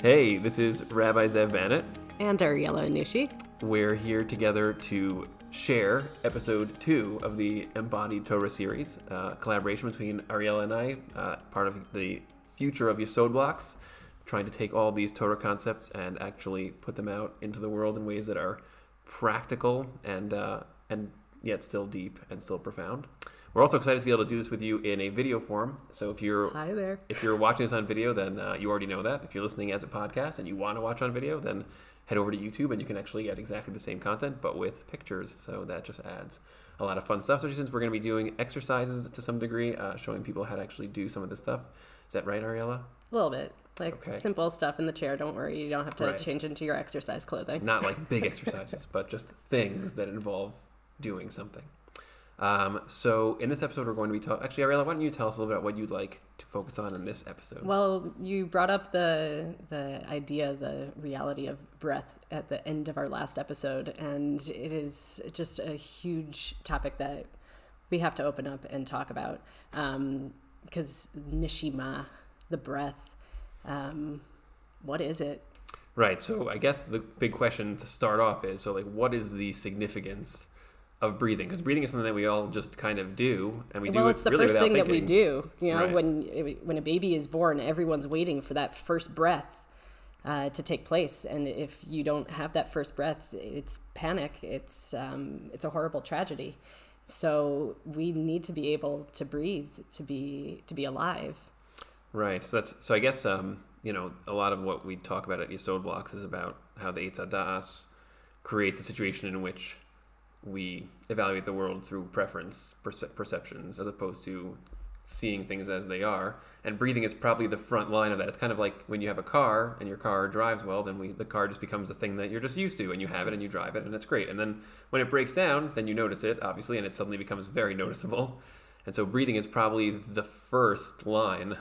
Hey, this is Rabbi Zev Bannett. And Ariella Anushi. We're here together to share episode two of the Embodied Torah series, uh, collaboration between Ariella and I, uh, part of the future of Yesod blocks, trying to take all these Torah concepts and actually put them out into the world in ways that are practical and uh, and yet still deep and still profound. We're also excited to be able to do this with you in a video form. So if you're Hi there. if you're watching this on video, then uh, you already know that. If you're listening as a podcast and you want to watch on video, then head over to YouTube and you can actually get exactly the same content but with pictures. So that just adds a lot of fun stuff. Especially since we're going to be doing exercises to some degree, uh, showing people how to actually do some of this stuff. Is that right, Ariella? A little bit. Like Okay. simple stuff in the chair. Don't worry. You don't have to Right. change into your exercise clothing. Not like big exercises, but just things that involve doing something. Um, so in this episode, we're going to be talking. Actually, Ariella, why don't you tell us a little bit about what you'd like to focus on in this episode? Well, you brought up the the idea, the reality of breath at the end of our last episode, and it is just a huge topic that we have to open up and talk about because nishima, the breath, um, what is it? Right. So I guess the big question to start off is so like what is the significance of breathing? Because breathing is something that we all just kind of do, and we do well, it it's the really first thing that we do. You know, Right. when when a baby is born, everyone's waiting for that first breath uh, to take place, and if you don't have that first breath, it's panic. It's um, it's a horrible tragedy. So we need to be able to breathe to be to be alive. Right. So that's so I guess um, you know a lot of what we talk about at Yesod blocks is about how the Eitz Hadas creates a situation in which we evaluate the world through preference perce- perceptions as opposed to seeing things as they are. And breathing is probably the front line of that. It's kind of like when you have a car and your car drives well then we, the car just becomes a thing that you're just used to and you have it and you drive it and it's great. And then when it breaks down then you notice it obviously and it suddenly becomes very noticeable. And so breathing is probably the first line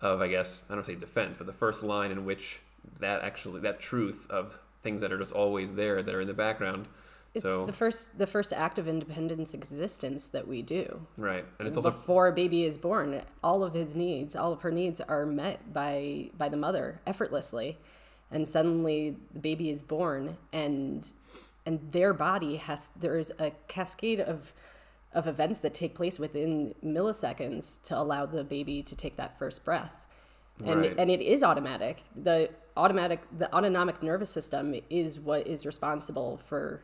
of I guess I don't say defense, but the first line in which that actually that truth of things that are just always there that are in the background. It's so the first the first act of independence existence that we do. right, and it's also before a baby is born all of his needs all of her needs are met by by the mother effortlessly and suddenly the baby is born and and their body has there's a cascade of of events that take place within milliseconds to allow the baby to take that first breath and Right. and it is automatic the automatic the autonomic nervous system is what is responsible for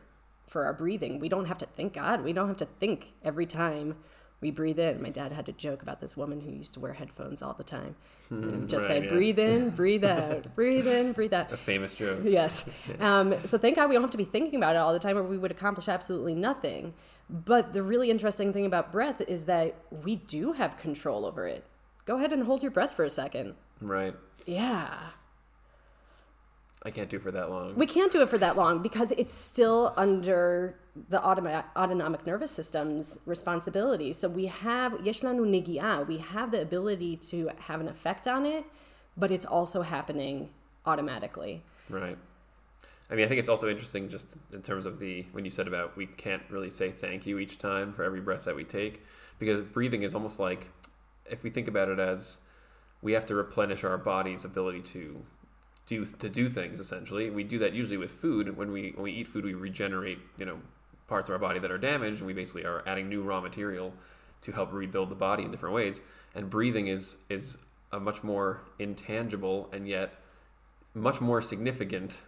for our breathing we don't have to think god we don't have to think every time we breathe in my dad had a joke about this woman who used to wear headphones all the time and just right, say yeah. breathe in breathe out breathe in breathe out a famous joke. yes. Um, so thank God we don't have to be thinking about it all the time, or we would accomplish absolutely nothing. But the really interesting thing about breath is that we do have control over it. Go ahead and hold your breath for a second. Right, Yeah. I can't do it for that long. We can't do it for that long because it's still under the automa- autonomic nervous system's responsibility. So we have yeshlanu nigia, we have the ability to have an effect on it, but it's also happening automatically. Right. I mean, I think it's also interesting just in terms of the when you said about we can't really say thank you each time for every breath that we take because breathing is almost like if we think about it as we have to replenish our body's ability to do to do things essentially. We do that usually with food. When we when we eat food, we regenerate, you know, parts of our body that are damaged and we basically are adding new raw material to help rebuild the body in different ways. And breathing is is a much more intangible and yet much more significant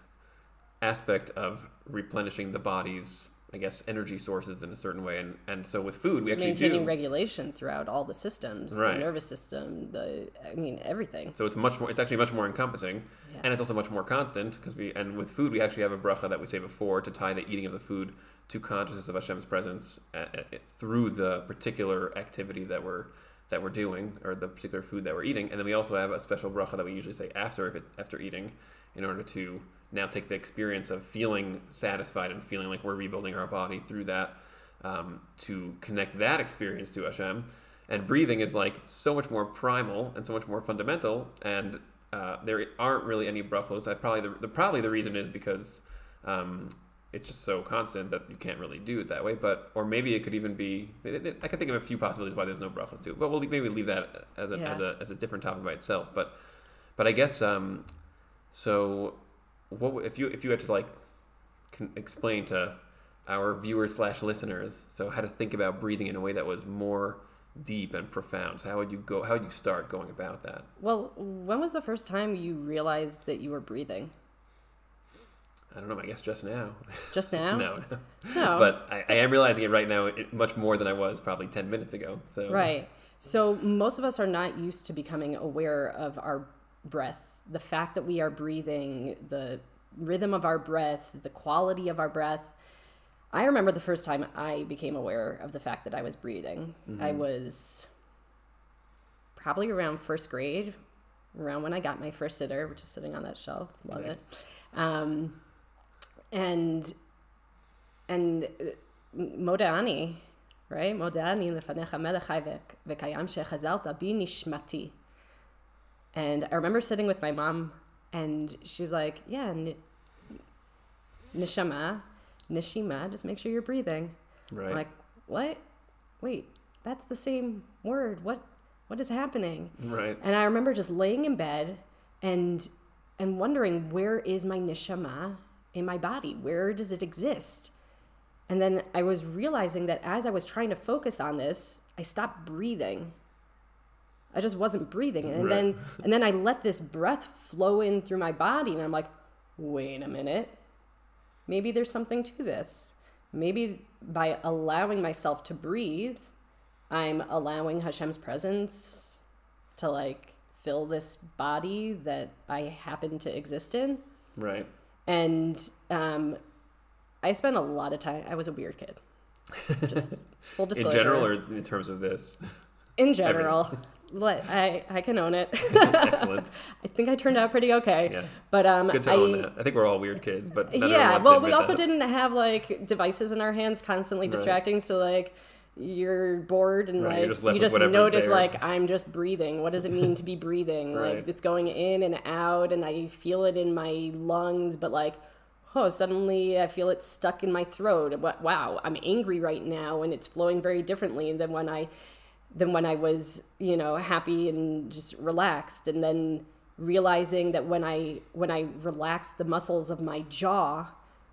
aspect of replenishing the body's I guess energy sources in a certain way and and so with food we actually maintaining do regulation throughout all the systems Right. the nervous system the i mean everything so it's much more it's actually much more encompassing Yeah. and it's also much more constant because we and with food we actually have a bracha that we say before to tie the eating of the food to consciousness of Hashem's presence at, at, through the particular activity that we're that we're doing or the particular food that we're eating and then we also have a special bracha that we usually say after if it, after eating in order to now take the experience of feeling satisfied and feeling like we're rebuilding our body through that um, to connect that experience to Hashem. And breathing is like so much more primal and so much more fundamental. And uh, there aren't really any brachos. I probably the, the probably the reason is because um, it's just so constant that you can't really do it that way. But or maybe it could even be. I can think of a few possibilities why there's no brachos too. But we'll maybe leave that as a, Yeah. as a as a different topic by itself. But but I guess um, So, what if you if you had to like con- explain to our viewers slash listeners so how to think about breathing in a way that was more deep and profound? So how would you go? How would you start going about that? Well, when was the first time you realized that you were breathing? I don't know. I guess just now. Just now? no, no. No. But I, I am realizing it right now, it, much more than I was probably ten minutes ago. So Right. So most of us are not used to becoming aware of our breath the fact that we are breathing, the rhythm of our breath, the quality of our breath. I remember the first time I became aware of the fact that I was breathing. Mm-hmm. I was probably around first grade, around when I got my first siddur, which is sitting on that shelf. Love nice. it. Um, and and uh, Modani, right? Modani lefanech melech v'kayam shechazalta bi nishmati. And I remember sitting with my mom, and she was like, "Yeah, n- nishama, nishima. Just make sure you're breathing." right. I'm like, "What? Wait, that's the same word. What? What is happening?" right. And I remember just laying in bed and and wondering where is my nishama in my body? Where does it exist? And then I was realizing that as I was trying to focus on this, I stopped breathing. I just wasn't breathing. And Right. then and then I let this breath flow in through my body and I'm like, "Wait a minute. Maybe there's something to this. Maybe by allowing myself to breathe, I'm allowing Hashem's presence to like fill this body that I happen to exist in. Right. And um, I spent a lot of time. I was a weird kid. Just full disclosure. In general, or in terms of this? in general, let, I I can own it. Excellent. I think I turned out pretty okay. Yeah. But um, It's good to I, own that. I think we're all weird kids, but yeah well we also that. didn't have like devices in our hands constantly Right. distracting so like you're bored and Right, like just you just notice there. like i'm just breathing what does it mean to be breathing Right. like it's going in and out and i feel it in my lungs but like oh suddenly i feel it stuck in my throat wow i'm angry right now and it's flowing very differently than when i than when i was you know happy and just relaxed. And then realizing that when i when i relaxed the muscles of my jaw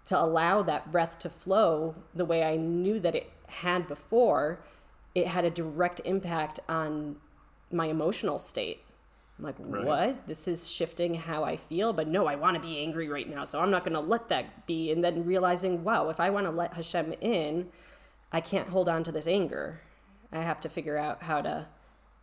to allow that breath to flow the way i knew that it had before it had a direct impact on my emotional state. I'm like Right. what? This is shifting how i feel? But no i want to be angry right now so i'm not going to let that be. And then realizing wow if i want to let hashem in i can't hold on to this anger i have to figure out how to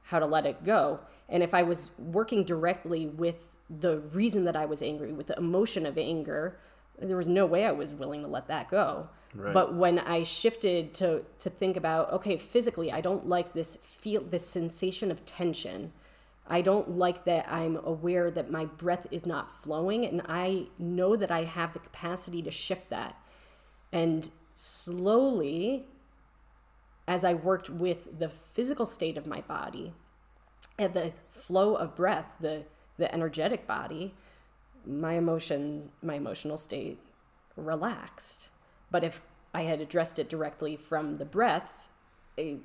how to let it go. And if I was working directly with the reason that I was angry, with the emotion of anger, there was no way I was willing to let that go. Right. But when I shifted to to think about, okay, physically, I don't like this feel this sensation of tension. I don't like that I'm aware that my breath is not flowing and I know that I have the capacity to shift that. And slowly as I worked with the physical state of my body and the flow of breath, the the energetic body, my emotion, my emotional state relaxed. But if I had addressed it directly from the breath, I,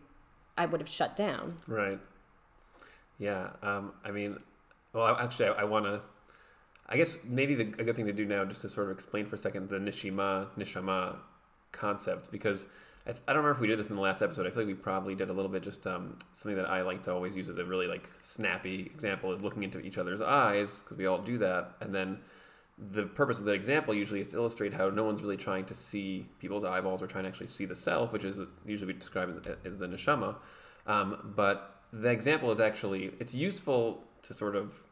I would have shut down. Right. Yeah. Um, I mean, well, actually, I, I want to. I guess maybe the, a good thing to do now, just to sort of explain for a second the nishima nishama concept, because I, I don't remember if we did this in the last episode. I feel like we probably did a little bit. Just um, something that I like to always use as a really like snappy example is looking into each other's eyes, because we all do that, and then the purpose of that example usually is to illustrate how no one's really trying to see people's eyeballs or trying to actually see the self, which is usually we describe as the neshama. Um, but the example is actually it's useful to sort of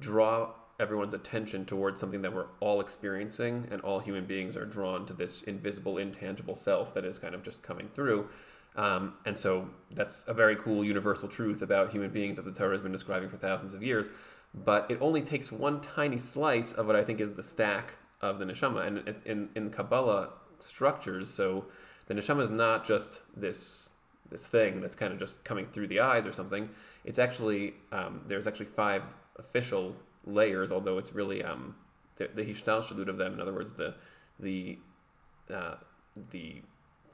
draw everyone's attention towards something that we're all experiencing, and all human beings are drawn to this invisible, intangible self that is kind of just coming through. Um, and so that's a very cool universal truth about human beings that the Torah has been describing for thousands of years. But it only takes one tiny slice of what I think is the stack of the neshama. And it, in, in Kabbalah structures, so the neshama is not just this this thing that's kind of just coming through the eyes or something. It's actually um, there's actually five official layers, although it's really um, the, the hishtalshalut of them. In other words, the the uh, the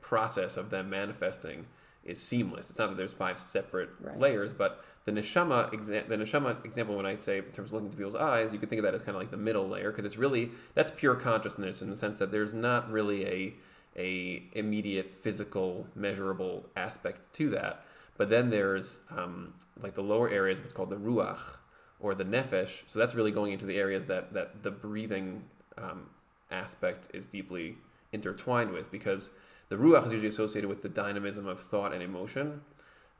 process of them manifesting is seamless. It's not that there's five separate Right. layers, but the neshama exa- the neshama example when I say in terms of looking into people's eyes, you could think of that as kind of like the middle layer because it's really that's pure consciousness in the sense that there's not really a a immediate physical measurable aspect to that. But then there's um, like the lower areas, what's called the ruach or the nefesh. So that's really going into the areas that that the breathing um, aspect is deeply intertwined with because the ruach is usually associated with the dynamism of thought and emotion.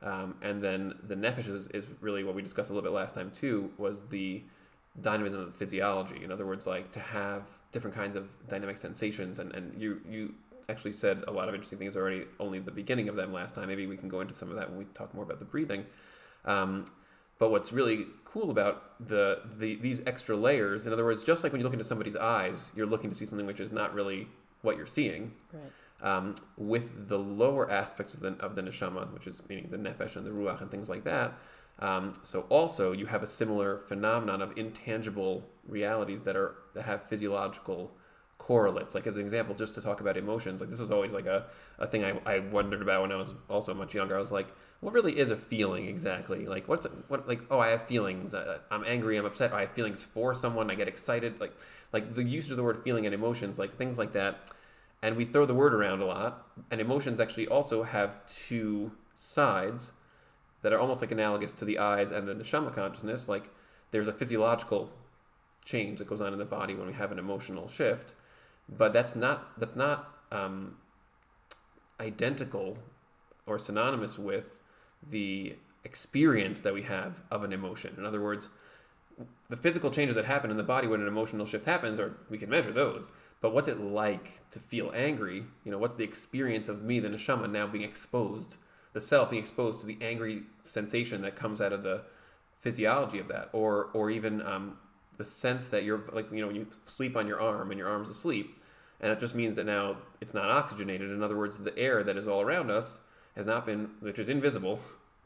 Um, and then the nefesh is, is really what we discussed a little bit last time too was the dynamism of physiology. In other words, like to have different kinds of dynamic sensations. And, and you, you actually said a lot of interesting things already, only the beginning of them last time. Maybe we can go into some of that when we talk more about the breathing. Um, but what's really cool about the, the these extra layers, in other words, just like when you look into somebody's eyes, you're looking to see something which is not really what you're seeing. Right. Um, with the lower aspects of the, of the neshama, which is meaning the nefesh and the ruach and things like that. Um, so also you have a similar phenomenon of intangible realities that are that have physiological correlates. Like as an example, just to talk about emotions, like this was always like a, a thing I, I wondered about when I was also much younger. I was like, what really is a feeling exactly? Like what's what like oh I have feelings. Uh, I'm angry. I'm upset. I have feelings for someone. I get excited. Like like the usage of the word feeling and emotions, like things like that. And we throw the word around a lot. And emotions actually also have two sides that are almost like analogous to the eyes and then the neshama consciousness. Like there's a physiological change that goes on in the body when we have an emotional shift, but that's not that's not um, identical or synonymous with the experience that we have of an emotion. In other words, the physical changes that happen in the body when an emotional shift happens, or we can measure those. But what's it like to feel angry? You know, what's the experience of me, the neshama, now being exposed, the self being exposed to the angry sensation that comes out of the physiology of that, or or even um, the sense that you're like you know when you sleep on your arm and your arm's asleep, and it just means that now it's not oxygenated. In other words, the air that is all around us has not been, which is invisible.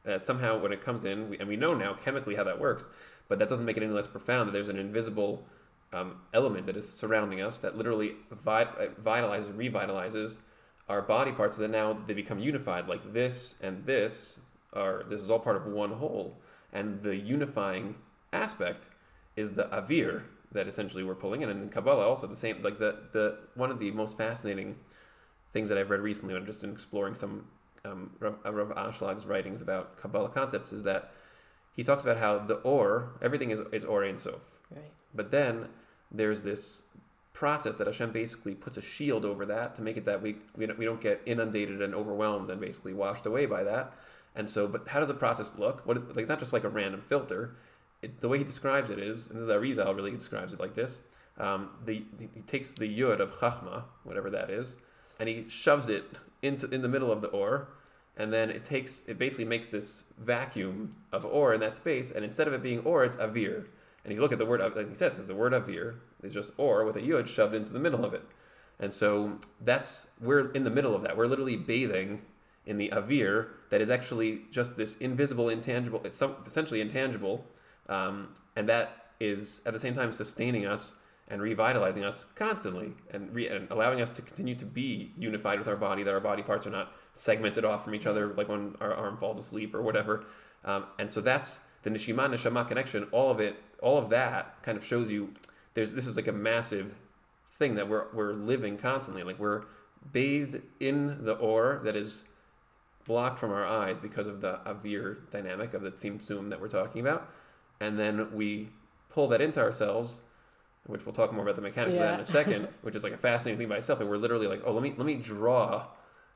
That somehow when it comes in, we, and we know now chemically how that works, but that doesn't make it any less profound that there's an invisible um, element that is surrounding us that literally vit- uh, vitalizes, revitalizes our body parts. That now they become unified. Like this and this are this is all part of one whole, and the unifying aspect is the avir that essentially we're pulling in. And in Kabbalah also the same. Like the the one of the most fascinating things that I've read recently, when just in exploring some um, Rav, uh, Ashlag's writings about Kabbalah concepts, is that he talks about how the or everything is is or Ein Sof. Right. But then there's this process that Hashem basically puts a shield over that to make it that we we don't, we don't get inundated and overwhelmed and basically washed away by that. And so, but how does the process look? What is like? It's not just like a random filter. It, the way he describes it is, and the Arizal really describes it like this: um, the he takes the yud of chachma, whatever that is, and he shoves it into in the middle of the ore, and then it takes it basically makes this vacuum of ore in that space, and instead of it being ore, it's avir. And you look at the word, like he says, because the word avir is just ore with a yud shoved into the middle of it. And so that's, we're in the middle of that. We're literally bathing in the avir that is actually just this invisible, intangible, it's some, essentially intangible. Um, and that is at the same time sustaining us and revitalizing us constantly and, re- and allowing us to continue to be unified with our body, that our body parts are not segmented off from each other like when our arm falls asleep or whatever. Um, and so that's the nishima neshama connection. All of it, all of that, kind of shows you there's this is like a massive thing that we're we're living constantly. Like we're bathed in the or that is blocked from our eyes because of the avir dynamic of the tzimtzum that we're talking about, and then we pull that into ourselves. Which we'll talk more about the mechanics of that in a second, which is like a fascinating thing by itself. And we're literally like, oh, let me let me draw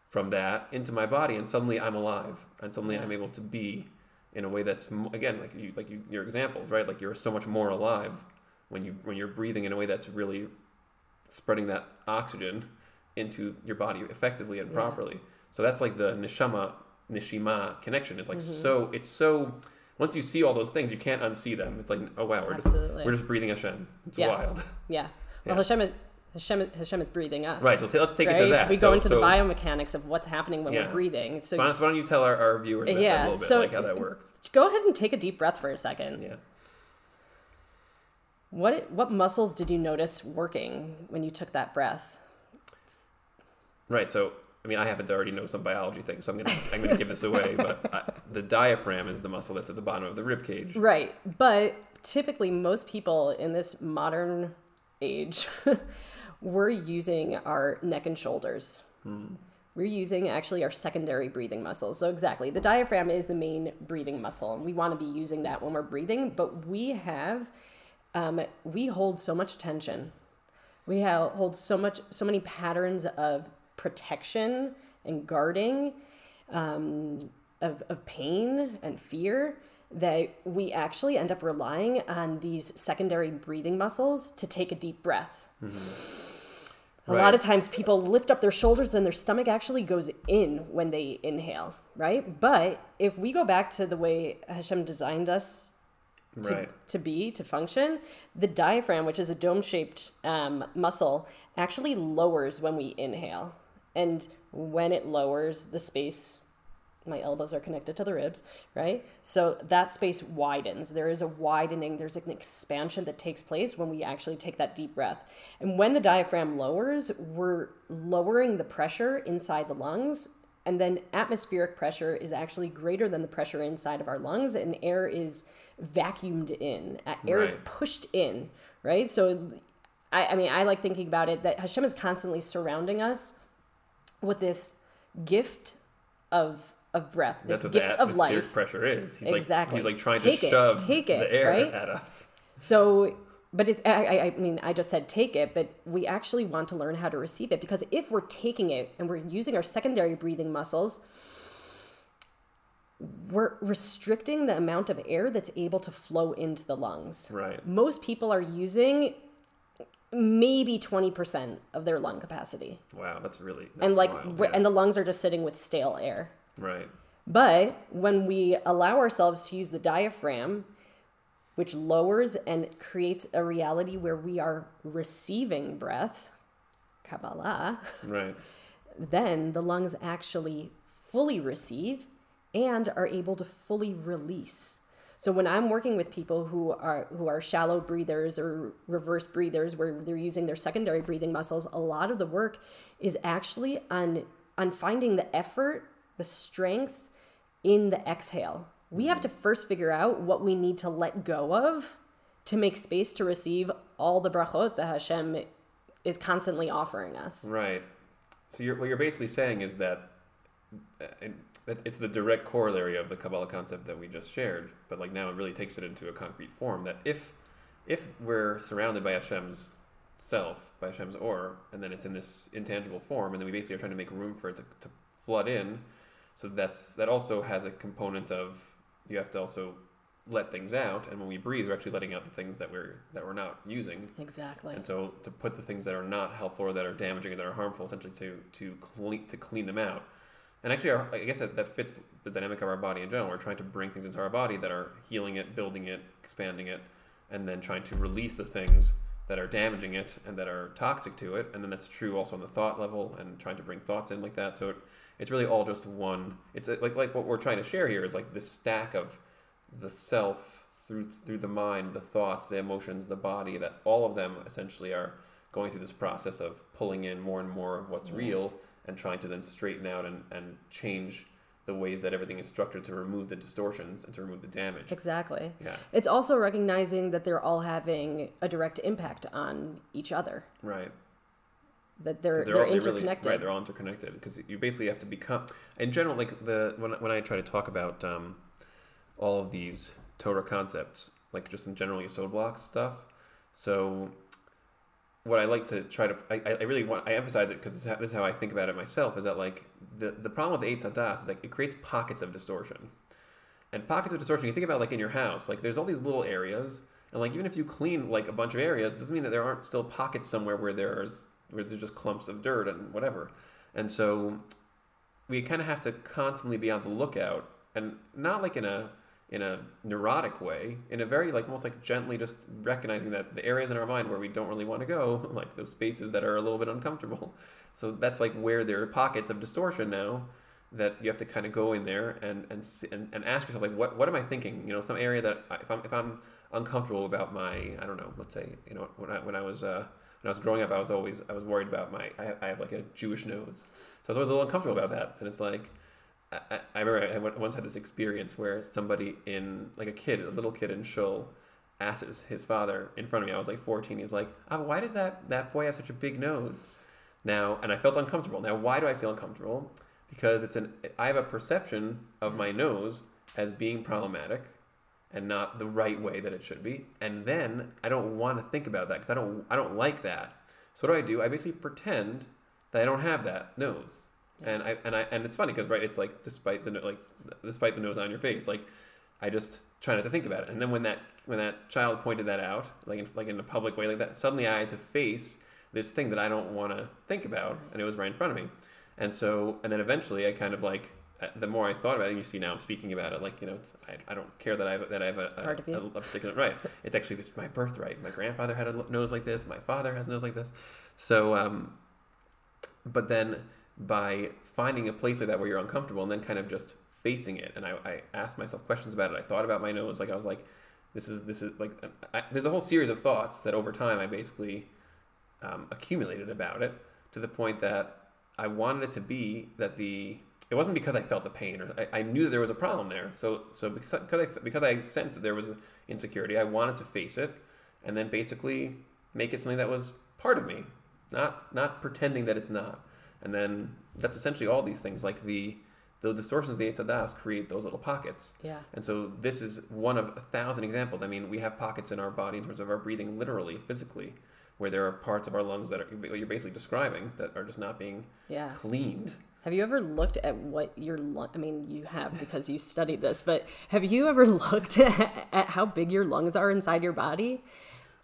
from that into my body, and suddenly I'm alive, and suddenly I'm able to be in a way that's again like you like you, your examples, right? Like you're so much more alive when you when you're breathing in a way that's really spreading that oxygen into your body effectively and Yeah. properly. So that's like the neshama nishima connection is like Mm-hmm. so it's so once you see all those things you can't unsee them. It's like oh wow we're just we're just breathing Hashem. It's Yeah. wild. Yeah. Well, Yeah. Hashem is Hashem, Hashem is breathing us. Right. So t- let's take it to right? that. We so, go into so, the biomechanics of what's happening when Yeah. we're breathing. So So why don't- you tell our, our viewers that, that Yeah, a little bit so- like how that works? go ahead and take a deep breath for a second. Yeah. What what muscles did you notice working when you took that breath? Right. So I mean, I happen to already know some biology things, so I'm gonna I'm gonna give this away. But I, the diaphragm is the muscle that's at the bottom of the rib cage. Right. But typically, most people in this modern age, we're using our neck and shoulders. We're using actually our secondary breathing muscles. So, exactly, the diaphragm is the main breathing muscle, and we want to be using that when we're breathing. But we have, um, we hold so much tension. We have, hold so much, so many patterns of protection and guarding um, of, of pain and fear that we actually end up relying on these secondary breathing muscles to take a deep breath. A lot of times people lift up their shoulders and their stomach actually goes in when they inhale, right? But if we go back to the way Hashem designed us to, Right. to be, to function, the diaphragm, which is a dome shaped um, muscle, actually lowers when we inhale. And when it lowers, the space, my elbows are connected to the ribs, right? So that space widens. There is a widening, there's an expansion that takes place when we actually take that deep breath. And when the diaphragm lowers, we're lowering the pressure inside the lungs. And then atmospheric pressure is actually greater than the pressure inside of our lungs, and air is vacuumed in. Uh, Air is pushed in, right? So, I, I mean, I like thinking about it that Hashem is constantly surrounding us with this gift of of breath, this That's what gift the of life. pressure is. He's Exactly. like he's like trying Take to it. shove Take it, the air right? at us. So, but it's, I, I, I mean, I just said take it, but we actually want to learn how to receive it because if we're taking it and we're using our secondary breathing muscles, we're restricting the amount of air that's able to flow into the lungs. Right. Most people are using maybe 20% of their lung capacity. Wow, that's really that's and like, wild, yeah. and the lungs are just sitting with stale air. right. But when we allow ourselves to use the diaphragm, which lowers and creates a reality where we are receiving breath, Kabbalah, Right. then the lungs actually fully receive and are able to fully release. So when I'm working with people who are who are shallow breathers or reverse breathers where they're using their secondary breathing muscles, a lot of the work is actually on on finding the effort, the strength in the exhale. We have to first figure out what we need to let go of to make space to receive all the brachot that Hashem is constantly offering us. Right. So you're, what you're basically saying is that, uh, that it's the direct corollary of the Kabbalah concept that we just shared, but like now it really takes it into a concrete form. That if if we're surrounded by Hashem's self, by Hashem's or, and then it's in this intangible form, and then we basically are trying to make room for it to, to flood in. So that's that also has a component of you have to also let things out, and when we breathe, we're actually letting out the things that we're that we're not using. Exactly. And so to put the things that are not helpful or that are damaging or that are harmful, essentially to to clean to clean them out. And actually, our, I guess that, that fits the dynamic of our body in general. We're trying to bring things into our body that are healing it, building it, expanding it, and then trying to release the things that are damaging it and that are toxic to it. And then that's true also on the thought level and trying to bring thoughts in like that. So it, it's really all just one. It's like like what we're trying to share here is like this stack of the self through through the mind, the thoughts, the emotions, the body. That all of them essentially are going through this process of pulling in more and more of what's Yeah. real and trying to then straighten out and, and change the ways that everything is structured to remove the distortions and to remove the damage. Exactly. Yeah, It's also recognizing that they're all having a direct impact on each other. right. That they're they're, all- really- interconnected. right, they're all interconnected because you basically have to become. In general, like the when when I try to talk about um, all of these Torah concepts, like just in general Yesod blocks stuff. So, what I like to try to, I, I really want, I emphasize it because this, is how- this is how I think about it myself. Is that like the the problem with the Eitz Hadas is like it creates pockets of distortion, and pockets of distortion. You think about like in your house, like there's all these little areas, and like even if you clean like a bunch of areas, doesn't mean that there aren't still pockets somewhere where there's where there's just clumps of dirt and whatever. And so we kind of have to constantly be on the lookout, and not like in a in a neurotic way, in a very like almost like gently just recognizing that the areas in our mind where we don't really want to go, like those spaces that are a little bit uncomfortable. So that's like where there are pockets of distortion now that you have to kind of go in there and and and, and ask yourself like what what am I thinking? You know, some area that if I'm if I'm uncomfortable about my I don't know, let's say you know when I when I was uh, when I was growing up, I was always I was worried about my I I have like a Jewish nose, so I was always a little uncomfortable about that. And it's like I, I remember I once had this experience where somebody in like a kid, a little kid in shul, asked his, his father in front of me. I was like 14. He's like, oh, "Why does that that boy have such a big nose?" Now, and I felt uncomfortable. Now, why do I feel uncomfortable? Because it's an I have a perception of my nose as being problematic and not the right way that it should be. And then I don't want to think about that because I don't I don't like that. So what do I do? I basically pretend that I don't have that nose. And I and I and it's funny because right, it's like despite the like despite the nose on your face, like I just try not to think about it. And then when that when that child pointed that out, like in, like in a public way like that, suddenly I had to face this thing that I don't want to think about, and it was right in front of me. And so and then eventually I kind of like uh, the more I thought about it, and you see now I'm speaking about it, like you know, I, I don't care that I have that I have a, a, a, a particular right. It's actually it's my birthright. My grandfather had a nose like this. My father has a nose like this. So, um, but then by finding a place like that where you're uncomfortable, and then kind of just facing it, and I, I asked myself questions about it. I thought about my nose, like I was like, this is this is like I, there's a whole series of thoughts that over time I basically um, accumulated about it to the point that I wanted it to be that the it wasn't because I felt the pain or I, I knew that there was a problem there. So so because because I, because I sensed that there was insecurity, I wanted to face it and then basically make it something that was part of me, not not pretending that it's not. And then that's essentially all these things like the the distortions the Eitz create those little pockets. Yeah. And so this is one of a thousand examples. I mean, we have pockets in our body in terms of our breathing, literally, physically, where there are parts of our lungs that are, you're basically describing that are just not being yeah. cleaned. Have you ever looked at what your lung? I mean, you have because you studied this, but have you ever looked at, at how big your lungs are inside your body?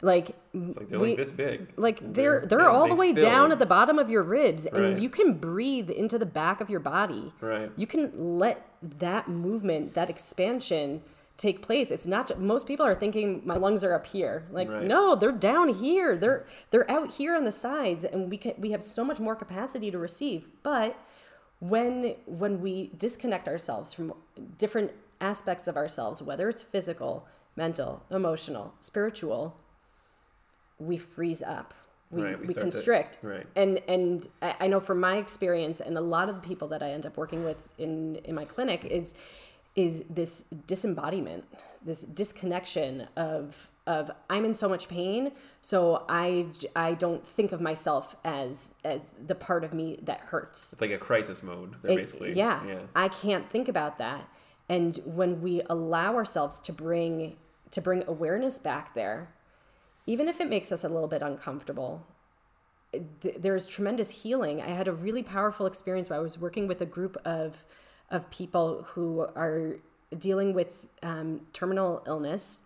Like, like they're we, like this big. Like they're they're, they're all the way fill. down at the bottom of your ribs, and right. you can breathe into the back of your body. Right. You can let that movement, that expansion, take place. It's not most people are thinking my lungs are up here. Like right. no, they're down here. They're they're out here on the sides and we can we have so much more capacity to receive. But when when we disconnect ourselves from different aspects of ourselves whether it's physical mental emotional spiritual we freeze up we, right, we, we constrict to, right. and and I know from my experience and a lot of the people that i end up working with in in my clinic is is this disembodiment this disconnection of of I'm in so much pain, so I I don't think of myself as as the part of me that hurts. It's like a crisis mode, it, basically. Yeah, yeah, I can't think about that. And when we allow ourselves to bring to bring awareness back there, even if it makes us a little bit uncomfortable, th- there's tremendous healing. I had a really powerful experience where I was working with a group of of people who are dealing with um, terminal illness.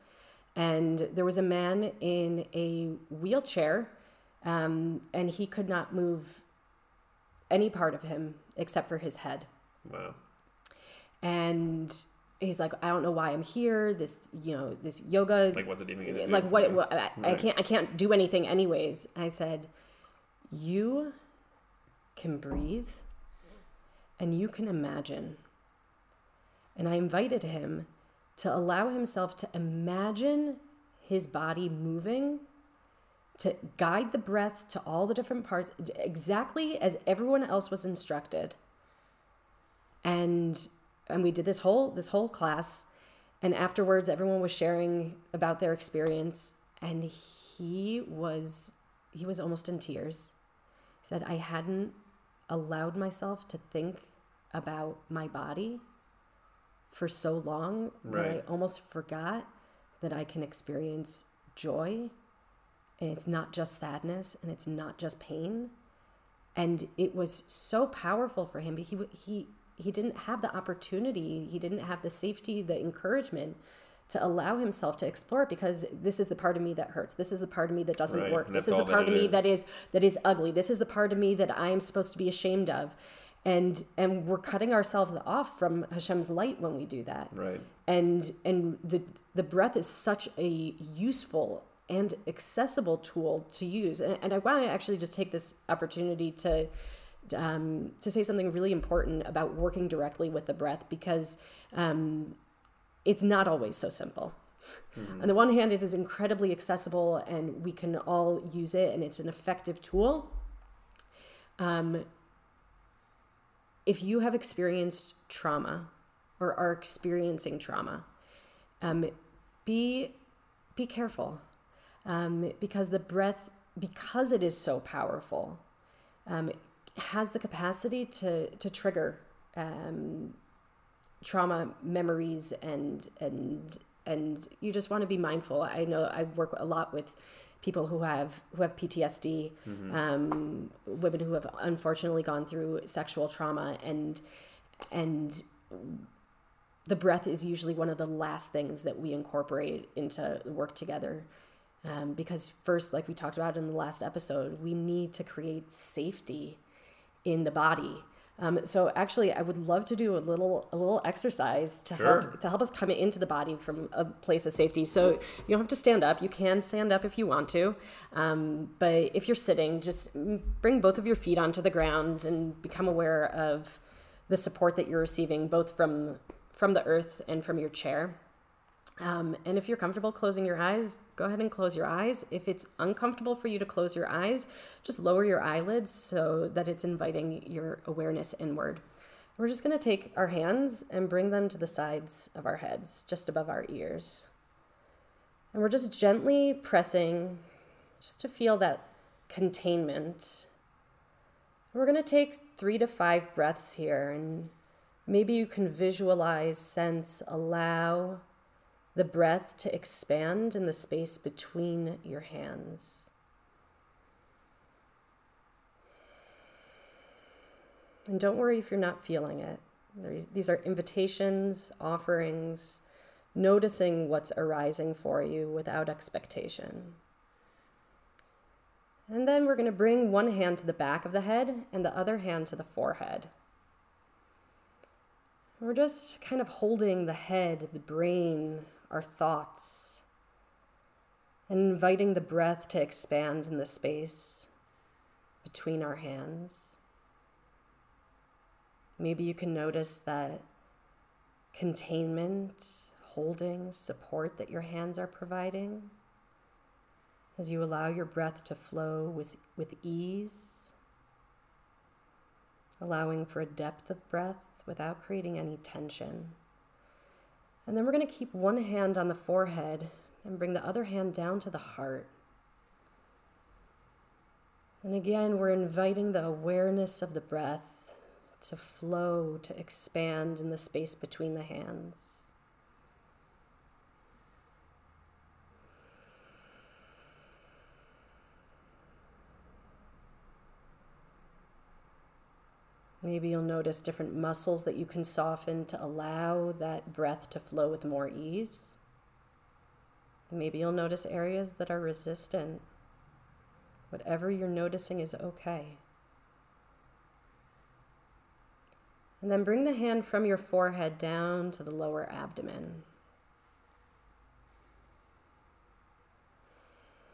And there was a man in a wheelchair um, and he could not move any part of him except for his head. Wow. And he's like i don't know why i'm here this you know this yoga like what's it even gonna like what, what I, right. I can't i can't do anything anyways i said you can breathe and you can imagine and i invited him to allow himself to imagine his body moving, to guide the breath to all the different parts, exactly as everyone else was instructed. And and we did this whole this whole class, and afterwards everyone was sharing about their experience, and he was he was almost in tears. He said, I hadn't allowed myself to think about my body for so long right. that I almost forgot that I can experience joy and it's not just sadness and it's not just pain. And it was so powerful for him. But he he he didn't have the opportunity. He didn't have the safety, the encouragement to allow himself to explore because this is the part of me that hurts. This is the part of me that doesn't right. work. This is the part of me is. that is that is ugly. This is the part of me that I am supposed to be ashamed of and and we're cutting ourselves off from Hashem's light when we do that. Right. And and the the breath is such a useful and accessible tool to use. And, and I want to actually just take this opportunity to um, to say something really important about working directly with the breath because um, it's not always so simple. On the one hand, it is incredibly accessible and we can all use it and it's an effective tool. Um, if you have experienced trauma or are experiencing trauma, um, be be careful um, because the breath, because it is so powerful, um, has the capacity to to trigger um, trauma memories and and and you just want to be mindful. I know I work a lot with people who have who have PTSD, mm-hmm. um, women who have unfortunately gone through sexual trauma, and and the breath is usually one of the last things that we incorporate into work together. Um, because first, like we talked about in the last episode, we need to create safety in the body um, so actually, I would love to do a little a little exercise to sure. help to help us come into the body from a place of safety. So you don't have to stand up. You can stand up if you want to, um, but if you're sitting, just bring both of your feet onto the ground and become aware of the support that you're receiving, both from from the earth and from your chair. Um, and if you're comfortable closing your eyes, go ahead and close your eyes. If it's uncomfortable for you to close your eyes, just lower your eyelids so that it's inviting your awareness inward. We're just going to take our hands and bring them to the sides of our heads, just above our ears. And we're just gently pressing just to feel that containment. We're going to take three to five breaths here, and maybe you can visualize, sense, allow the breath to expand in the space between your hands. And don't worry if you're not feeling it. these are invitations, offerings, noticing what's arising for you without expectation. And then we're going to bring one hand to the back of the head and the other hand to the forehead. We're just kind of holding the head, the brain, our thoughts, and inviting the breath to expand in the space between our hands. Maybe you can notice that containment, holding, support that your hands are providing as you allow your breath to flow with, with ease, allowing for a depth of breath without creating any tension. And then we're going to keep one hand on the forehead and bring the other hand down to the heart. And again, we're inviting the awareness of the breath to flow, to expand in the space between the hands. Maybe you'll notice different muscles that you can soften to allow that breath to flow with more ease. Maybe you'll notice areas that are resistant. Whatever you're noticing is okay. And then bring the hand from your forehead down to the lower abdomen.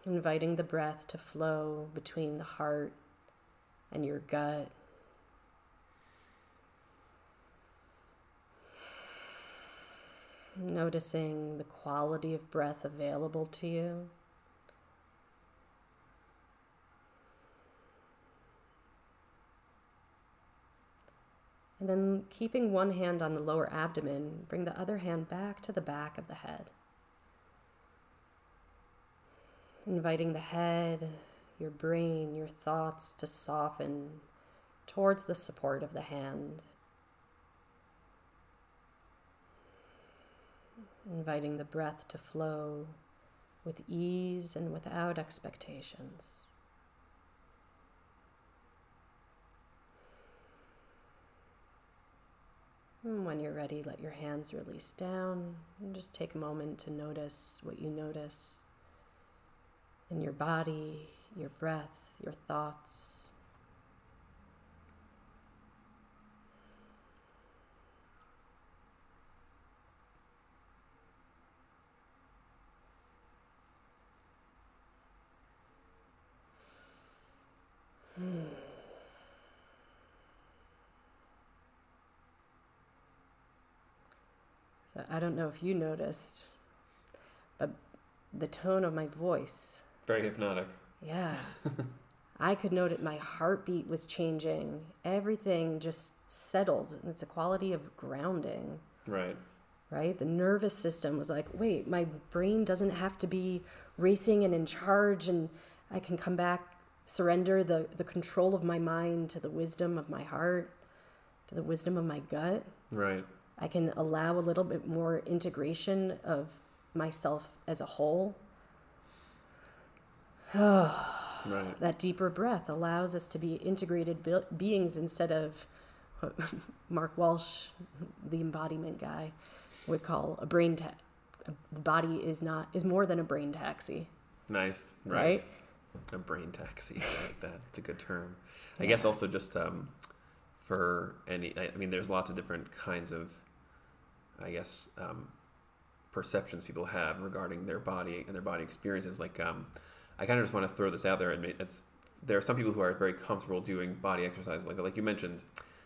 Inviting the breath to flow between the heart and your gut. Noticing the quality of breath available to you. And then keeping one hand on the lower abdomen, bring the other hand back to the back of the head. Inviting the head, your brain, your thoughts to soften towards the support of the hand. Inviting the breath to flow with ease and without expectations. And when you're ready, let your hands release down and just take a moment to notice what you notice in your body, your breath, your thoughts. So I don't know if you noticed, but the tone of my voice. Very hypnotic. Yeah. I could note it. My heartbeat was changing. Everything just settled. And it's a quality of grounding, Right. right? The nervous system was like, wait, my brain doesn't have to be racing and in charge, and I can come back, surrender the, the control of my mind to the wisdom of my heart, to the wisdom of my gut. Right. I can allow a little bit more integration of myself as a whole. Right. That deeper breath allows us to be integrated be- beings instead of what Mark Walsh, the embodiment guy, would call a brain ta- The body is not is more than a brain taxi, Nice. Right. right? A brain taxi. I like that. It's a good term. I guess also just um, for any. I I mean, there's lots of different kinds of, I guess, um, perceptions people have regarding their body and their body experiences. Like, um, I kind of just want to throw this out there. And it's there are some people who are very comfortable doing body exercises like. Like you mentioned,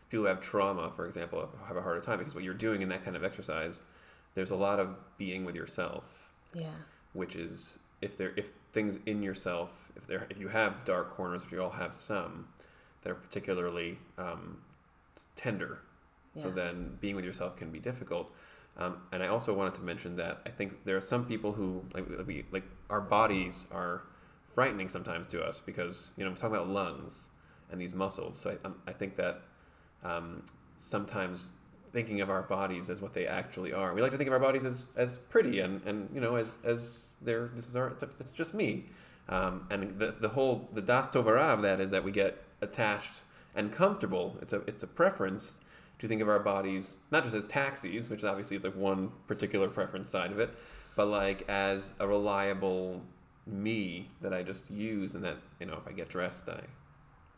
people who have trauma, for example, have a harder time because what you're doing in that kind of exercise, there's a lot of being with yourself Yeah, which is if there if things in yourself if there if you have dark corners if you all have some that are particularly um, tender so then being with yourself can be difficult um, and I also wanted to mention that I think there are some people who like we like our bodies are frightening sometimes to us because you know I'm talking about lungs and these muscles so I, um, I think that um, sometimes thinking of our bodies as what they actually are. We like to think of our bodies as, as pretty and, and you know as as they're this is our it's, it's just me. Um, and the, the whole the das tovara of that is that we get attached and comfortable. It's a it's a preference to think of our bodies not just as taxis, which obviously is like one particular preference side of it, but like as a reliable me that I just use and that you know if I get dressed I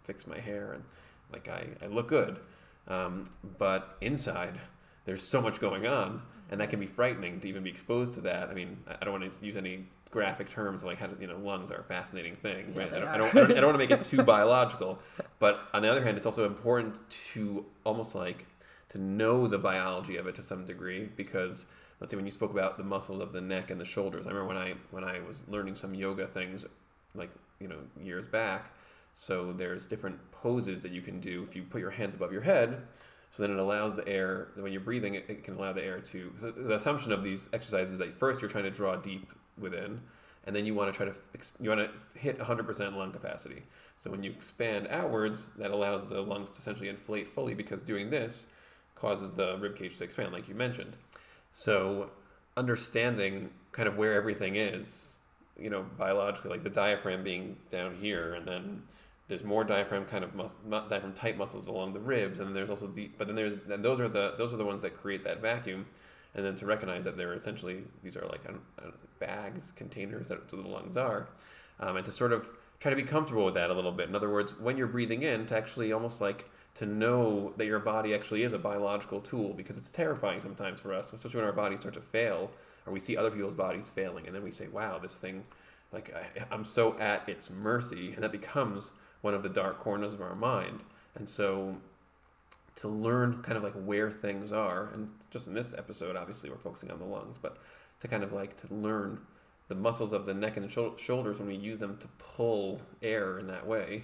fix my hair and like I, I look good. Um, but inside, there's so much going on, and that can be frightening to even be exposed to that. I mean, I don't want to use any graphic terms like how to, you know lungs are a fascinating thing. Yeah, right? they I, don't, I don't I don't I don't want to make it too biological, but on the other hand, it's also important to almost like to know the biology of it to some degree because let's say when you spoke about the muscles of the neck and the shoulders. I remember when I when I was learning some yoga things like you know years back so there's different poses that you can do if you put your hands above your head. So then it allows the air, when you're breathing, it, it can allow the air to. So the assumption of these exercises is that first you're trying to draw deep within, and then you want to try to you want to hit 100% lung capacity. So when you expand outwards, that allows the lungs to essentially inflate fully because doing this causes the rib cage to expand, like you mentioned. So understanding kind of where everything is, you know, biologically, like the diaphragm being down here, and then there's more diaphragm kind of mus- diaphragm tight muscles along the ribs, and then there's also the but then there's then those are the those are the ones that create that vacuum, and then to recognize that they're essentially these are like I don't, I don't know, bags containers that the lungs are, um, and to sort of try to be comfortable with that a little bit. In other words, when you're breathing in, to actually almost like to know that your body actually is a biological tool because it's terrifying sometimes for us, especially when our bodies start to fail or we see other people's bodies failing, and then we say, "Wow, this thing." Like I, I'm so at its mercy, and that becomes one of the dark corners of our mind. And so to learn kind of like where things are, and just in this episode, obviously we're focusing on the lungs, but to kind of like to learn the muscles of the neck and shoulders when we use them to pull air in that way,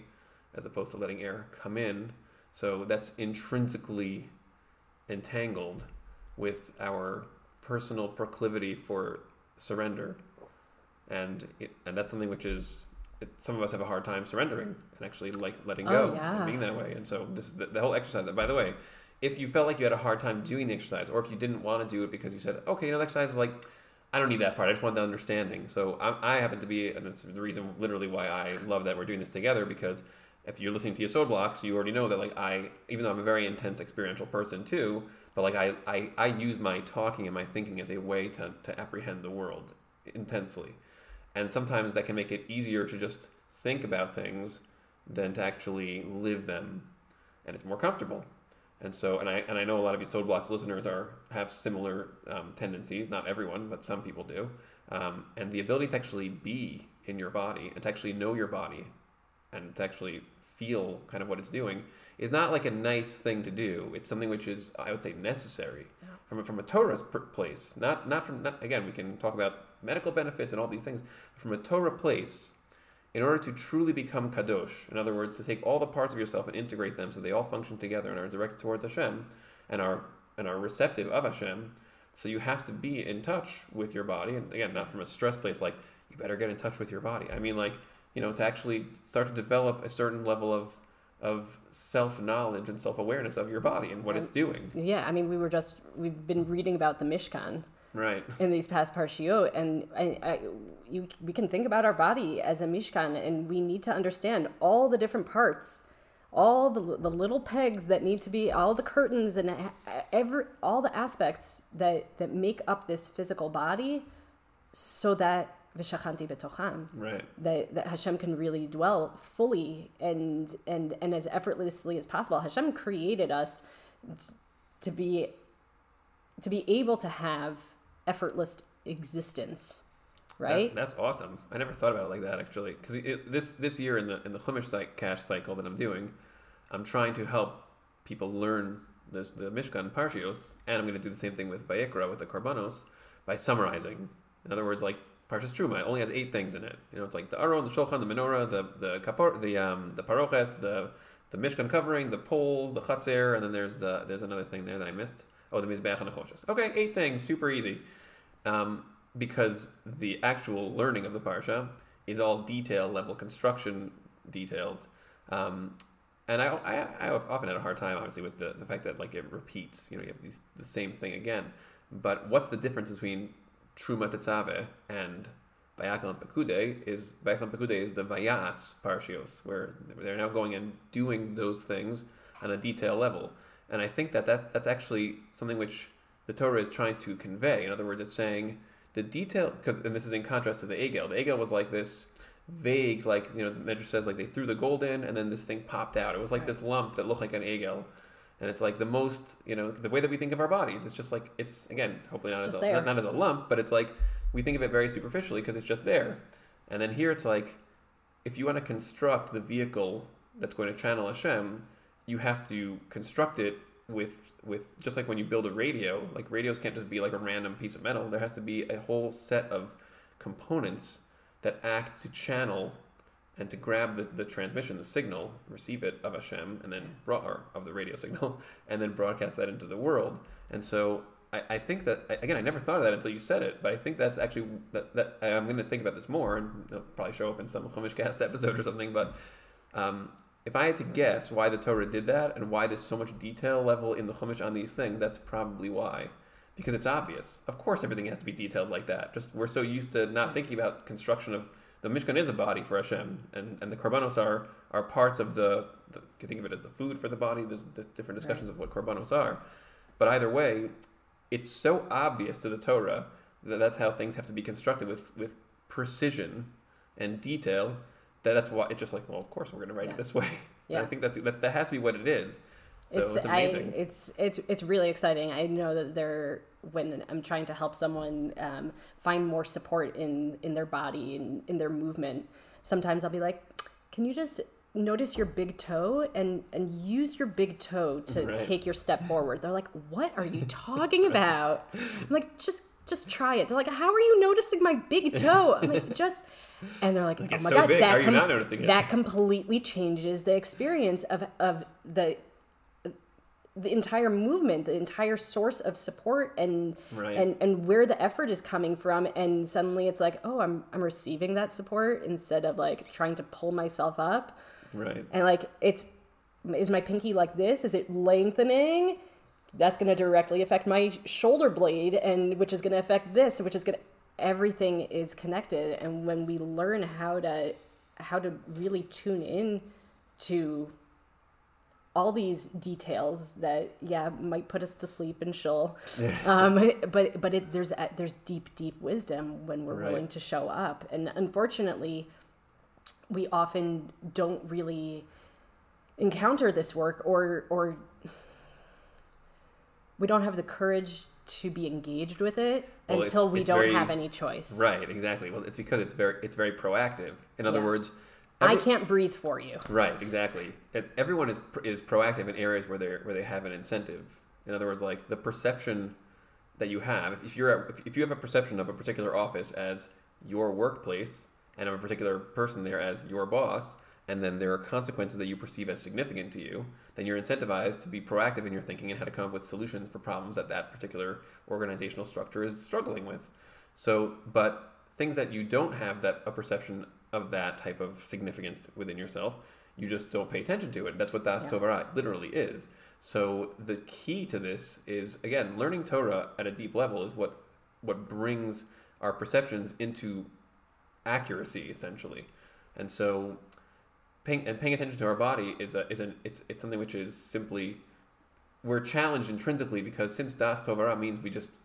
as opposed to letting air come in. So that's intrinsically entangled with our personal proclivity for surrender, and it, and that's something which is it, some of us have a hard time surrendering and actually like letting Oh, go yeah. and being that way. And so this is the, the whole exercise. And by the way, if you felt like you had a hard time doing the exercise, or if you didn't want to do it because you said, okay, you know, the exercise is like, I don't need that part. I just want the understanding. So I, I happen to be, and that's the reason literally why I love that we're doing this together because if you're listening to Yesod blocks, you already know that like I, even though I'm a very intense experiential person too, but like I, I, I use my talking and my thinking as a way to, to apprehend the world intensely. And sometimes that can make it easier to just think about things than to actually live them. And it's more comfortable. And so, and I and I know a lot of you Yesod Blocks listeners are have similar um, tendencies. Not everyone, but some people do. Um, and the ability to actually be in your body and to actually know your body and to actually feel kind of what it's doing is not like a nice thing to do. It's something which is, I would say, necessary from a, from a Torah place. Not not from not, again. We can talk about medical benefits and all these things. From a Torah place, in order to truly become kadosh, in other words, to take all the parts of yourself and integrate them so they all function together and are directed towards Hashem and are and are receptive of Hashem. So you have to be in touch with your body, and again, not from a stress place like you better get in touch with your body. I mean, like you know, to actually start to develop a certain level of of self knowledge and self awareness of your body and what And- it's doing. Yeah, I mean, we were just we've been reading about the Mishkan Right. in these past parshiot, and and I, you we can think about our body as a Mishkan, and we need to understand all the different parts, all the the little pegs that need to be, all the curtains and uh, every all the aspects that that make up this physical body, so that v'shachanti betocham Right. that, that Hashem can really dwell fully and and and as effortlessly as possible. Hashem created us t- to be to be able to have effortless existence, right? That- that's awesome. I never thought about it like that actually, because this this year in the in the Chumash Cast cycle that I'm doing, I'm trying to help people learn the, the Mishkan Parshios, and I'm going to do the same thing with Vayikra with the Korbanos by summarizing. In other words, like Parshas Truma it only has eight things in it. You know, it's like the Aron, the Shulchan, the Menorah, the the kapor, the um the Paroches, the the Mishkan covering, the poles, the Chatzir, and then there's the there's another thing there that I missed. Oh, the Mizbeach and the. Okay, eight things, super easy. Um, because the actual learning of the parsha is all detail level construction details. Um, and I, I, I often had a hard time, obviously, with the, the fact that like it repeats. You know, you have these the same thing again. But what's the difference between Truma Tetzave and Vayakal and Pekude? Is Vayakal and Pekude is the Vayas parshios, where they're now going and doing those things on a detail level. And I think that that's, that's actually something which the Torah is trying to convey. In other words, it's saying the detail, because and this is in contrast to the Egel. The Egel was like this vague, like you know, the Medrash says like they threw the gold in and then this thing popped out. It was like this lump that looked like an Egel. And it's like the most, you know, the way that we think of our bodies. It's just like it's again, hopefully not It's as a, not, not as a lump, but it's like we think of it very superficially because it's just there. And then here it's like if you want to construct the vehicle that's going to channel Hashem, you have to construct it with with just like when you build a radio. Like radios can't just be like a random piece of metal. There has to be a whole set of components that act to channel and to grab the, the transmission, the signal, receive it of Hashem, and then broad, or of the radio signal, and then broadcast that into the world. And so I, I think that again, I never thought of that until you said it, but I think that's actually that, that I'm going to think about this more, and it'll probably show up in some Chumash Cast episode or something. But um, if I had to guess why the Torah did that and why there's so much detail level in the Chumash on these things, that's probably why. Because it's obvious. Of course, everything has to be detailed like that. Just we're so used to not thinking about construction of the Mishkan is a body for Hashem, and, and the korbanos are are parts of the, the. You can think of it as the food for the body. There's the different discussions of what korbanos are, but either way, it's so obvious to the Torah that that's how things have to be constructed with with precision and detail. That that's why it's just like well, of course we're going to write Yeah. it this way. And I think that's that, that has to be what it is. So it's, it's amazing. I, it's it's it's really exciting. I know that they're when I'm trying to help someone um, find more support in in their body and in their movement. Sometimes I'll be like, "Can you just notice your big toe and and use your big toe to Right. take your step forward?" They're like, "What are you talking about?" I'm like, "Just just try it." They're like, "How are you noticing my big toe?" I'm like, "Just." And they're like, "Oh my so god, big. that How are you not noticing it?" that completely changes the experience of of the the entire movement, the entire source of support and Right. and and where the effort is coming from and suddenly it's like, "Oh, I'm I'm receiving that support instead of like trying to pull myself up." right. And like it's is my pinky like this? Is it lengthening? That's going to directly affect my shoulder blade and which is going to affect this, which is going to everything is connected and when we learn how to how to really tune in to all these details that yeah might put us to sleep and shul um, but but it, there's a- there's deep deep wisdom when we're Right. willing to show up and unfortunately we often don't really encounter this work or or we don't have the courage to be engaged with it Well, until it's- we it's don't very- have any choice Right, exactly. Well, it's because it's very it's very proactive. In other Yeah. words, i can't breathe for you Right, exactly. It, everyone is is proactive in areas where they where they have an incentive. In other words, like the perception that you have, if, if you're at, if, if you have a perception of a particular office as your workplace and of a particular person there as your boss, and then there are consequences that you perceive as significant to you, then you're incentivized to be proactive in your thinking and how to come up with solutions for problems that that particular organizational structure is struggling with. So, but things that you don't have that a perception of that type of significance within yourself, you just don't pay attention to it. That's what Das Yeah. Literally is. So the key to this is again learning Torah at a deep level is what what brings our perceptions into accuracy essentially, and so paying and paying attention to our body is a is an it's it's something which is simply we're challenged intrinsically because since Das Torah means we just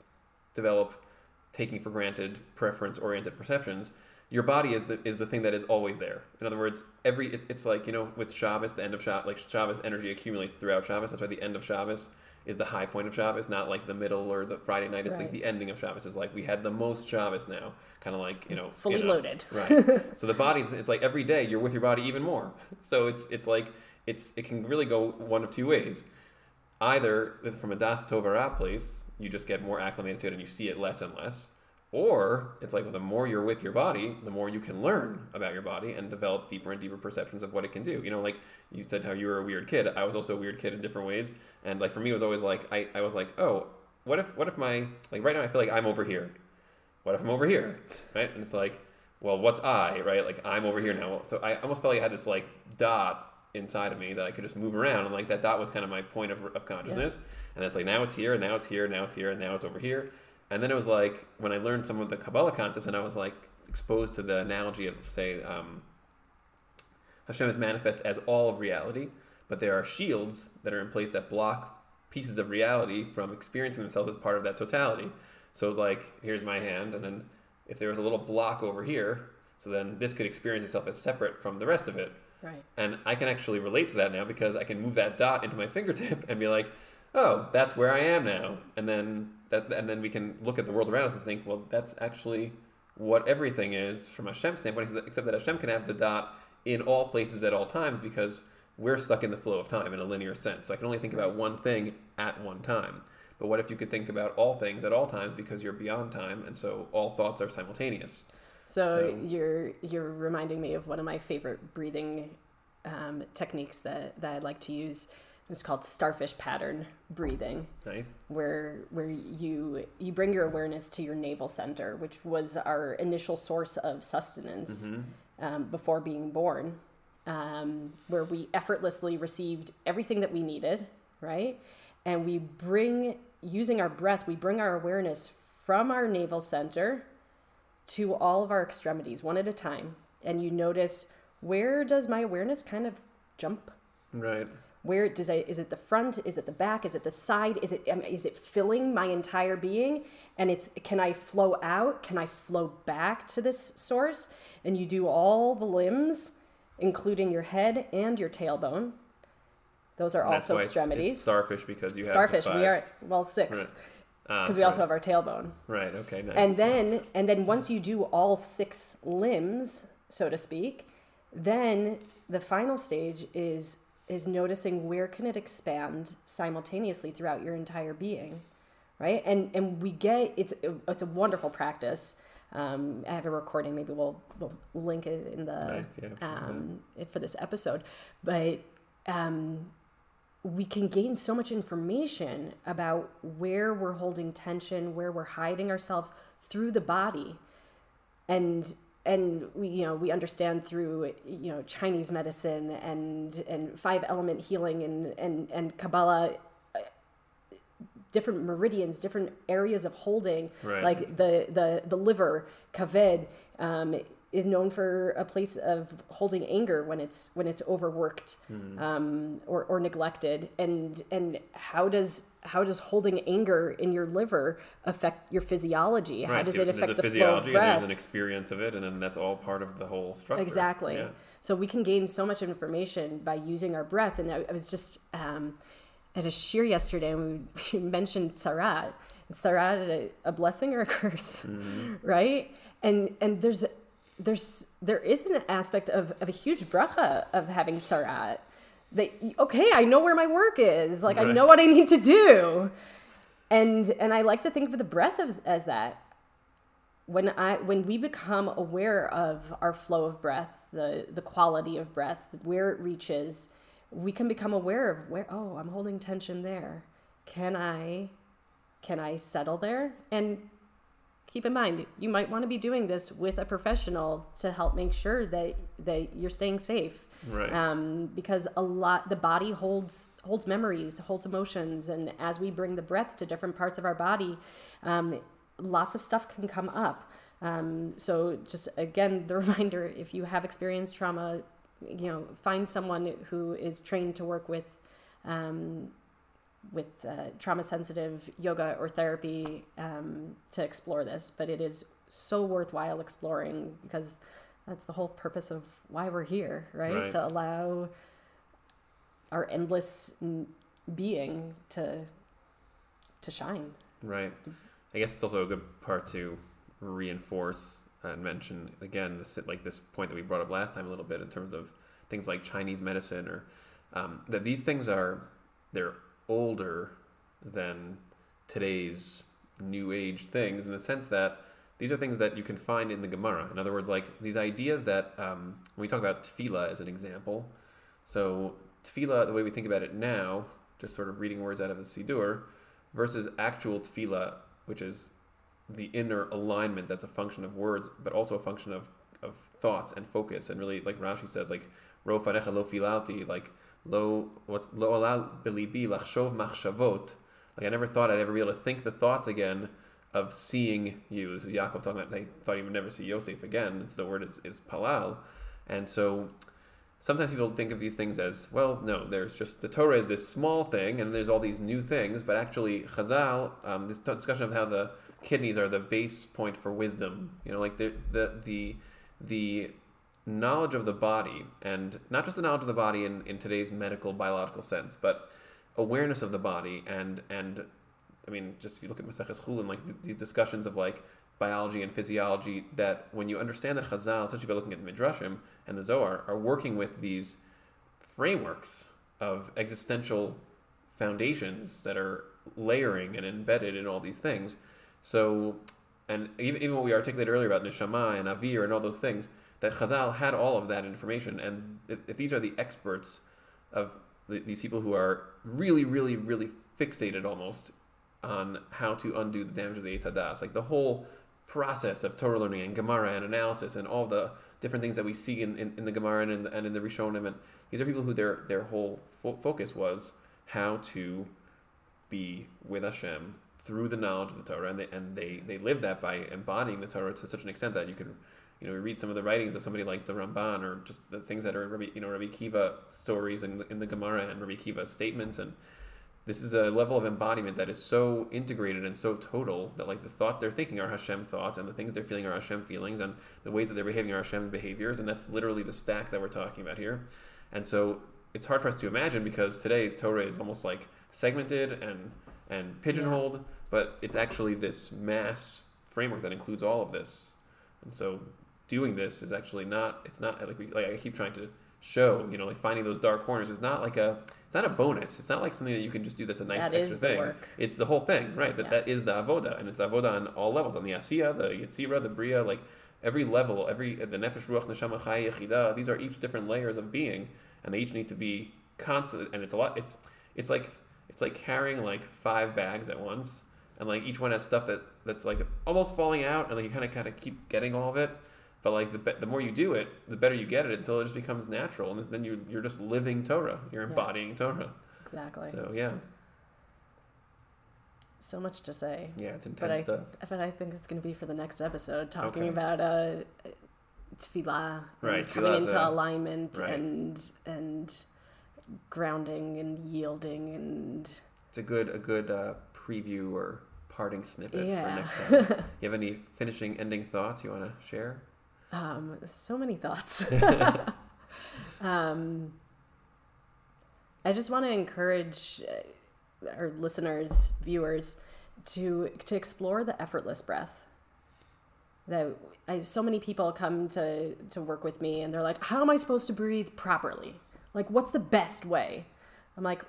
develop taking for granted preference oriented perceptions your body is the is the thing that is always there. In other words every it's, it's like you know with Shabbos the end of Shabbos like Shabbos energy accumulates throughout Shabbos. That's why the end of Shabbos is the high point of Shabbos not like the middle or the Friday night. It's like the ending of Shabbos is like we had the most Shabbos now kind of like you know Fully loaded. right. So the body's it's like every day you're with your body even more. So it's it's like it's it can really go one of two ways. Either from a Das Tovara place, you just get more acclimated to it and you see it less and less. Or it's like the more you're with your body, the more you can learn about your body and develop deeper and deeper perceptions of what it can do. You know, like you said how you were a weird kid. I was also a weird kid in different ways. And like for me it was always like I, I was like, oh, what if what if my like right now I feel like I'm over here. What if I'm over here? Right? And it's like, well, what's I, right? Like I'm over here now. So I almost felt like I had this like dot inside of me that I could just move around, and like that dot was kind of my point of, of consciousness. And it's like now it's here, and now it's here, and now it's here, and now it's over here. And then it was like when I learned some of the Kabbalah concepts, and I was like exposed to the analogy of say um, Hashem is manifest as all of reality, but there are shields that are in place that block pieces of reality from experiencing themselves as part of that totality. So like here's my hand, and then if there was a little block over here, so then this could experience itself as separate from the rest of it. Right. And I can actually relate to that now because I can move that dot into my fingertip and be like, oh, that's where I am now. And then that and then we can look at the world around us and think, well, that's actually what everything is from a Hashem's standpoint, except that- except that Hashem can have the dot in all places at all times because we're stuck in the flow of time in a linear sense. So I can only think about one thing at one time. But what if you could think about all things at all times because you're beyond time and so all thoughts are simultaneous? So, So- you're you're reminding me of one of my favorite breathing um, techniques that, that I like to use. It's called starfish pattern breathing, Nice. where where you you bring your awareness to your navel center, which was our initial source of sustenance um, before being born, um, where we effortlessly received everything that we needed, right? And we bring using our breath, we bring our awareness from our navel center to all of our extremities one at a time and you notice where does my awareness kind of jump Right. Where does I, is it the front? Is it the back? Is it the side? Is it um, it filling my entire being? And it's can i flow out? Can i flow back to this source? And you do all the limbs including your head and your tailbone. Those are also it's- extremities. It's starfish because you have starfish we are well six. Because we also have our tailbone. Right. Okay. Nice. and then and then once you do all six limbs so to speak then the final stage is is noticing where can it expand simultaneously throughout your entire being right and and we get it's it's a wonderful practice um, I have a recording. Maybe we'll we'll link it in the Nice, yeah, um, for this episode. But um, we can gain so much information about where we're holding tension, where we're hiding ourselves through the body, and and we you know we understand through you know Chinese medicine and and five element healing and and and Kabbalah uh, different meridians, different areas of holding, Right. like the the the liver, kaved, um, is known for a place of holding anger when it's when it's overworked Hmm. um, or or neglected, and and how does how does holding anger in your liver affect your physiology? How does so it affect there's a the flow of physiology and breath? there's an experience of it, and then that's all part of the whole structure. Exactly. Yeah. So we can gain so much information by using our breath. And I, I was just um, at a shiur yesterday, and we, we mentioned sarat. Sarat a, a blessing or a curse, right? And and there's there's there is an aspect of, of a huge bracha of having sarat. That okay, I know where my work is. Like I know what I need to do. and and I like to think of the breath as, as that. When I when we become aware of our flow of breath, the the quality of breath, where it reaches, we can become aware of where oh I'm holding tension there. Can I can I settle there? And keep in mind, you might want to be doing this with a professional to help make sure that that you're staying safe. Right. Um, because a lot the body holds holds memories, holds emotions, and as we bring the breath to different parts of our body, um, lots of stuff can come up. Um, so just again, the reminder: if you have experienced trauma, you know, find someone who is trained to work with um, with uh, trauma sensitive yoga or therapy um, to explore this. But it is so worthwhile exploring because that's the whole purpose of why we're here, right? Right. To allow our endless being to to shine. Right. I guess it's also a good part to reinforce and mention again this like this point that we brought up last time a little bit in terms of things like Chinese medicine or um, that these things are they're older than today's new age things in the sense that these are things that you can find in the Gemara. In other words, like these ideas that um, when we talk about tefillah as an example, so tefillah, the way we think about it now, just sort of reading words out of the Siddur, versus actual tefillah, which is the inner alignment that's a function of words, but also a function of, of thoughts and focus. And really, like Rashi says, like, ro fanecha lo filalti, like, lo, what's, lo alal bilibi lachshov machshavot. Like, I never thought I'd ever be able to think the thoughts again of seeing you. This is Yaakov talking about, they thought he would never see Yosef again. It's the word is, is palal. And so, sometimes people think of these things as well no there's just the torah is this small thing and there's all these new things but actually chazal um, this t- discussion of how the kidneys are the base point for wisdom you know like the the the, the knowledge of the body and not just the knowledge of the body in, in today's medical biological sense but awareness of the body and and I mean, just if you look at Maseches Chulin, like th- these discussions of like biology and physiology, that when you understand that Chazal, especially by looking at the Midrashim and the Zohar, are working with these frameworks of existential foundations that are layering and embedded in all these things. So, and even, even what we articulated earlier about neshama and avir and all those things, that Chazal had all of that information. And if, if these are the experts of the, these people who are really, really, really fixated almost on how to undo the damage of the Eitz like the whole process of Torah learning and Gemara and analysis and all the different things that we see in, in, in the Gemara and in the, and in the Rishonim. And these are people who their, their whole fo- focus was how to be with Hashem through the knowledge of the Torah. And they, and they, they live that by embodying the Torah to such an extent that you can, you know, we read some of the writings of somebody like the Ramban or just the things that are in Rabbi, you know, Rabbi Akiva stories in, the- in the Gemara and Rabbi Akiva statements and this is a level of embodiment that is so integrated and so total that like the thoughts they're thinking are Hashem thoughts and the things they're feeling are Hashem feelings and the ways that they're behaving are Hashem behaviors and that's literally the stack that we're talking about here. And so it's hard for us to imagine because today Torah is almost like segmented and and pigeonholed, but it's actually this mass framework that includes all of this. And so doing this is actually not it's not like we like I keep trying to show, you know, like finding those dark corners is not like a it's not a bonus. It's not like something that you can just do that's a nice That extra thing. work. It's the whole thing, right? That Yeah. that is the avoda, and it's avoda on all levels, on the asiya, the yitzira, the bria, like every level, every uh, the nefesh, ruach, neshama, chay, yechida. These are each different layers of being, and they each need to be constant. And it's a lot. It's it's like it's like carrying like five bags at once, and like each one has stuff that that's like almost falling out, and like you kind of kind of keep getting all of it. But like the, be- the more you do it, the better you get it until it just becomes natural, and then you you're just living Torah. You're Yeah. embodying Torah. Exactly. So yeah, so much to say. yeah, it's But intense I, stuff. but I think it's going to be for the next episode, talking Okay. about uh, tefillah Right, coming tefillah into alignment right. and and grounding and yielding and It's a good a good uh, preview or parting snippet for Yeah. next time. you have any finishing ending thoughts you want to share? Um, so many thoughts. um, I just want to encourage uh, our listeners, viewers, to to explore the effortless breath. That I, so many people come to to work with me, and they're like, "How am I supposed to breathe properly? Like, what's the best way?" I'm like,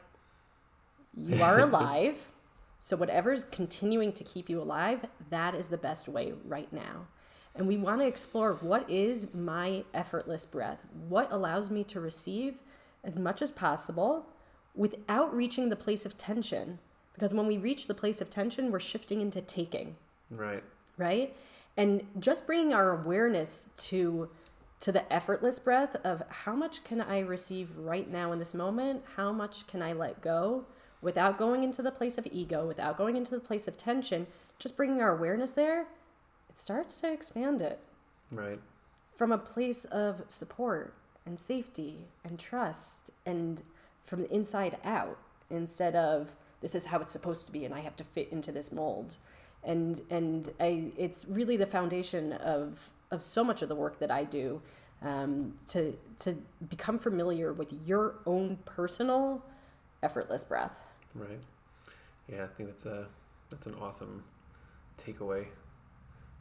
"You are alive." So, whatever's continuing to keep you alive, that is the best way right now. And we want to explore what is my effortless breath? What allows me to receive as much as possible without reaching the place of tension? Because when we reach the place of tension, we're shifting into taking. Right. Right? And just bringing our awareness to to the effortless breath of how much can I receive right now in this moment? How much can I let go without going into the place of ego, without going into the place of tension? Just bringing our awareness there, it starts to expand it. Right. From a place of support and safety and trust and from the inside out instead of this is how it's supposed to be and I have to fit into this mold. And and I, it's really the foundation of of so much of the work that I do um, to to become familiar with your own personal effortless breath. Right. Yeah, I think that's a that's an awesome takeaway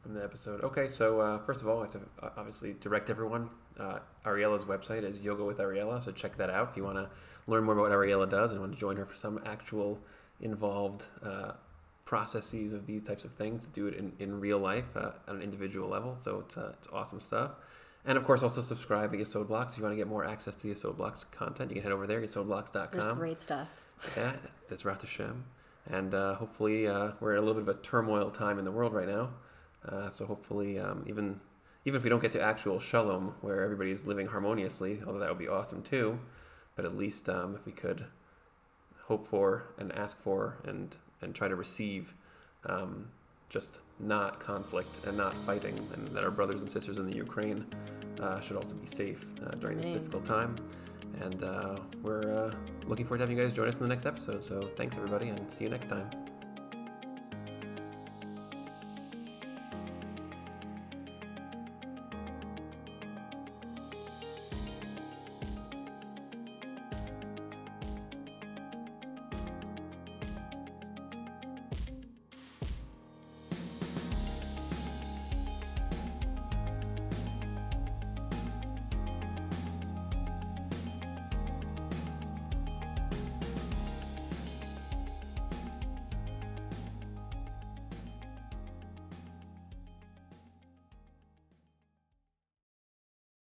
from the episode. Okay, so uh, first of all, I have to uh, obviously direct everyone. Uh, Ariella's website is Yoga with Ariella, so check that out if you want to learn more about what Ariella does and want to join her for some actual involved uh, processes of these types of things to do it in, in real life uh, at an individual level. So it's, uh, it's awesome stuff. And of course, also subscribe to Yesod Blocks. If you want to get more access to the Yesod Blocks content, you can head over there, yesodblocks.com. There's great stuff. Yeah, Bezrat Hashem. And uh, hopefully, uh, we're in a little bit of a turmoil time in the world right now. Uh, so hopefully, um, even even if we don't get to actual shalom, where everybody's living harmoniously, although that would be awesome too, but at least um, if we could hope for and ask for and and try to receive um, just not conflict and not fighting, and that our brothers and sisters in the Ukraine uh, should also be safe uh, during this difficult time. And uh, we're uh, looking forward to having you guys join us in the next episode. So thanks, everybody, and see you next time.